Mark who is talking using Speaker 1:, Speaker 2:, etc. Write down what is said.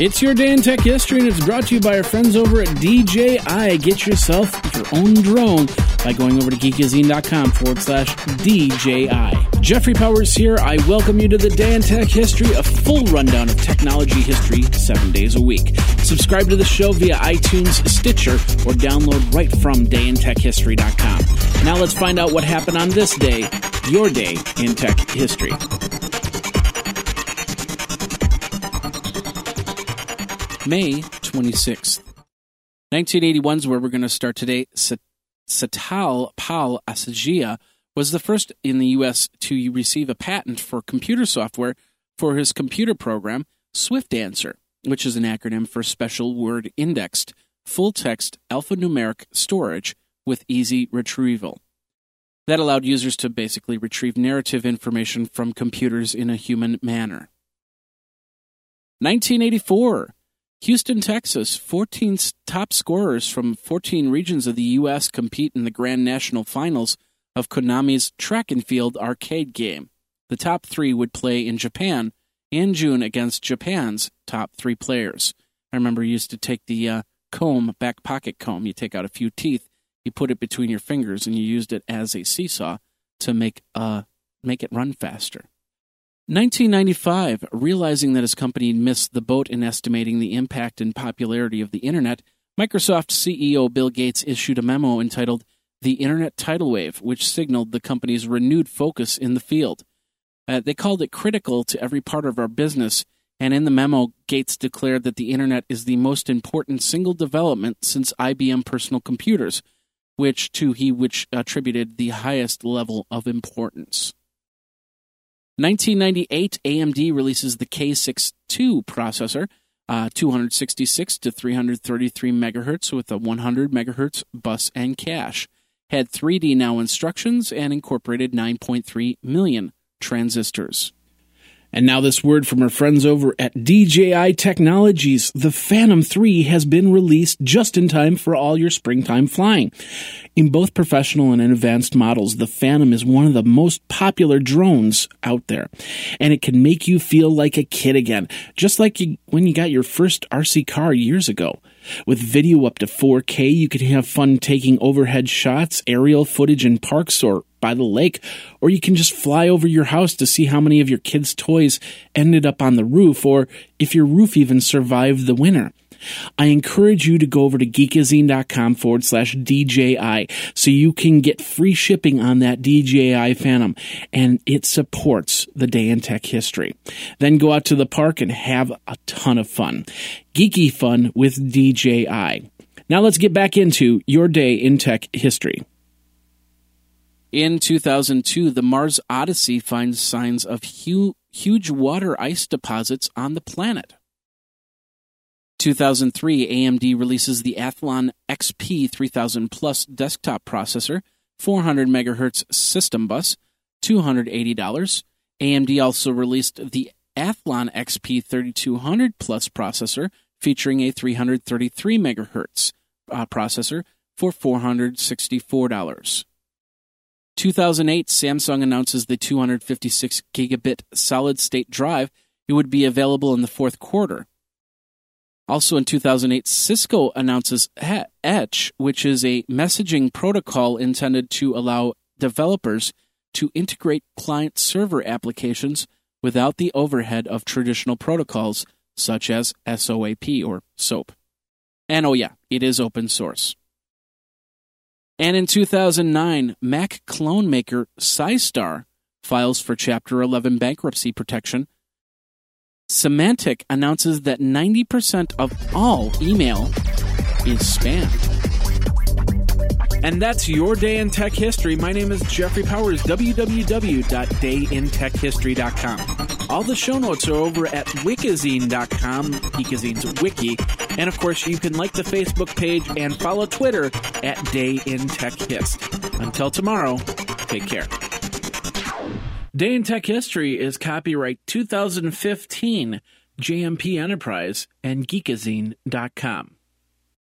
Speaker 1: It's your day in tech history, and it's brought to you by our friends over at DJI. Get yourself your own drone by going over to geekazine.com forward slash DJI. Jeffrey Powers here. I welcome you to the Day in Tech History, a full rundown of technology history seven days a week. Subscribe to the show via iTunes, Stitcher, or download right from dayintechhistory.com. Now let's find out what happened on this day, your day in tech history. May 26th. 1981 is where we're going to start today. Satya Pal Asija was the first in the U.S. to receive a patent for computer software for his computer program, Swift Answer, which is an acronym for Special Word Indexed Full Text Alphanumeric Storage with Easy Retrieval. That allowed users to basically retrieve narrative information from computers in a human manner. 1984. Houston, Texas, 14 top scorers from 14 regions of the U.S. compete in the Grand National Finals of Konami's track and field arcade game. The top three would play in Japan in June against Japan's top three players. I remember you used to take the uh, comb, back pocket comb, you take out a few teeth, you put it between your fingers, and you used it as a seesaw to make, uh, make it run faster. 1995, realizing that his company missed the boat in estimating the impact and popularity of the Internet, Microsoft CEO Bill Gates issued a memo entitled The Internet Tidal Wave, which signaled the company's renewed focus in the field. Uh, they called it critical to every part of our business, and in the memo, Gates declared that the Internet is the most important single development since IBM personal computers, which to he which attributed the highest level of importance. 1998, AMD releases the K6-2 processor, uh, 266 to 333 megahertz with a 100 megahertz bus and cache. Had 3DNow instructions and incorporated 9.3 million transistors. And now, this word from our friends over at DJI Technologies. The Phantom 3 has been released just in time for all your springtime flying. In both professional and advanced models, the Phantom is one of the most popular drones out there. And it can make you feel like a kid again, just like you, when you got your first RC car years ago. With video up to 4K, you can have fun taking overhead shots, aerial footage in parks or by the lake, or you can just fly over your house to see how many of your kids' toys ended up on the roof, or if your roof even survived the winter. I encourage you to go over to geekazine.com forward slash DJI so you can get free shipping on that DJI Phantom and it supports the day in tech history. Then go out to the park and have a ton of fun. Geeky fun with DJI. Now let's get back into your day in tech history. In 2002, the Mars Odyssey finds signs of hu- huge water ice deposits on the planet. 2003, AMD releases the Athlon XP 3000 Plus desktop processor, 400 MHz system bus, $280. AMD also released the Athlon XP 3200 Plus processor featuring a 333 MHz uh, processor for $464. 2008, Samsung announces the 256 gigabit solid state drive. It would be available in the fourth quarter. Also in 2008, Cisco announces Etch, which is a messaging protocol intended to allow developers to integrate client server applications without the overhead of traditional protocols such as SOAP or SOAP. And oh, yeah, it is open source. And in 2009, Mac clone maker Psystar files for Chapter 11 bankruptcy protection. Symantec announces that 90% of all email is spam. And that's your day in tech history. My name is Jeffrey Powers, www.dayintechhistory.com. All the show notes are over at wikizine.com, Geekazine's wiki. And of course, you can like the Facebook page and follow Twitter at Day in Tech Hist. Until tomorrow, take care. Day in Tech History is copyright 2015, JMP Enterprise and Geekazine.com.